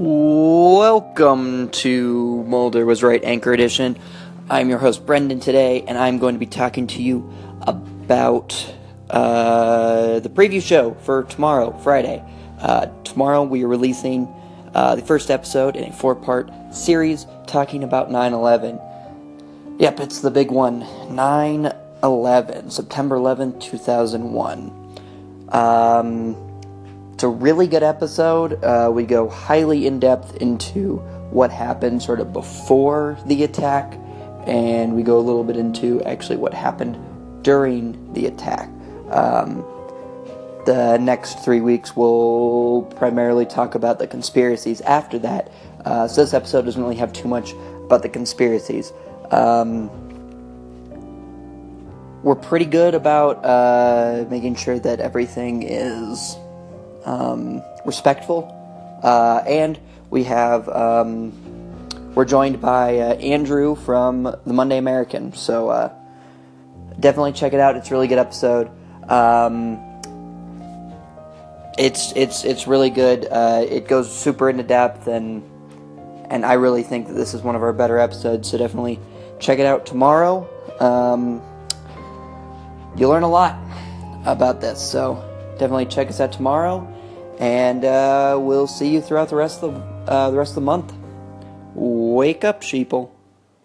Welcome to Mulder Was Right Anchor Edition. I'm your host Brendan today, and I'm going to be talking to you about uh, the preview show for tomorrow, Friday. Uh, tomorrow we are releasing uh, the first episode in a four part series talking about 9 11. Yep, it's the big one 9 11, September 11th, 2001. Um, it's a really good episode. Uh, we go highly in depth into what happened sort of before the attack, and we go a little bit into actually what happened during the attack. Um, the next three weeks we'll primarily talk about the conspiracies after that. Uh, so this episode doesn't really have too much about the conspiracies. Um, we're pretty good about uh, making sure that everything is um, respectful, uh, and we have um, we're joined by uh, Andrew from the Monday American. So uh, definitely check it out. It's a really good episode. Um, it's it's it's really good. Uh, it goes super into depth, and and I really think that this is one of our better episodes. So definitely check it out tomorrow. Um, you'll learn a lot about this. So definitely check us out tomorrow and uh, we'll see you throughout the rest of the, uh, the rest of the month. Wake up, sheeple.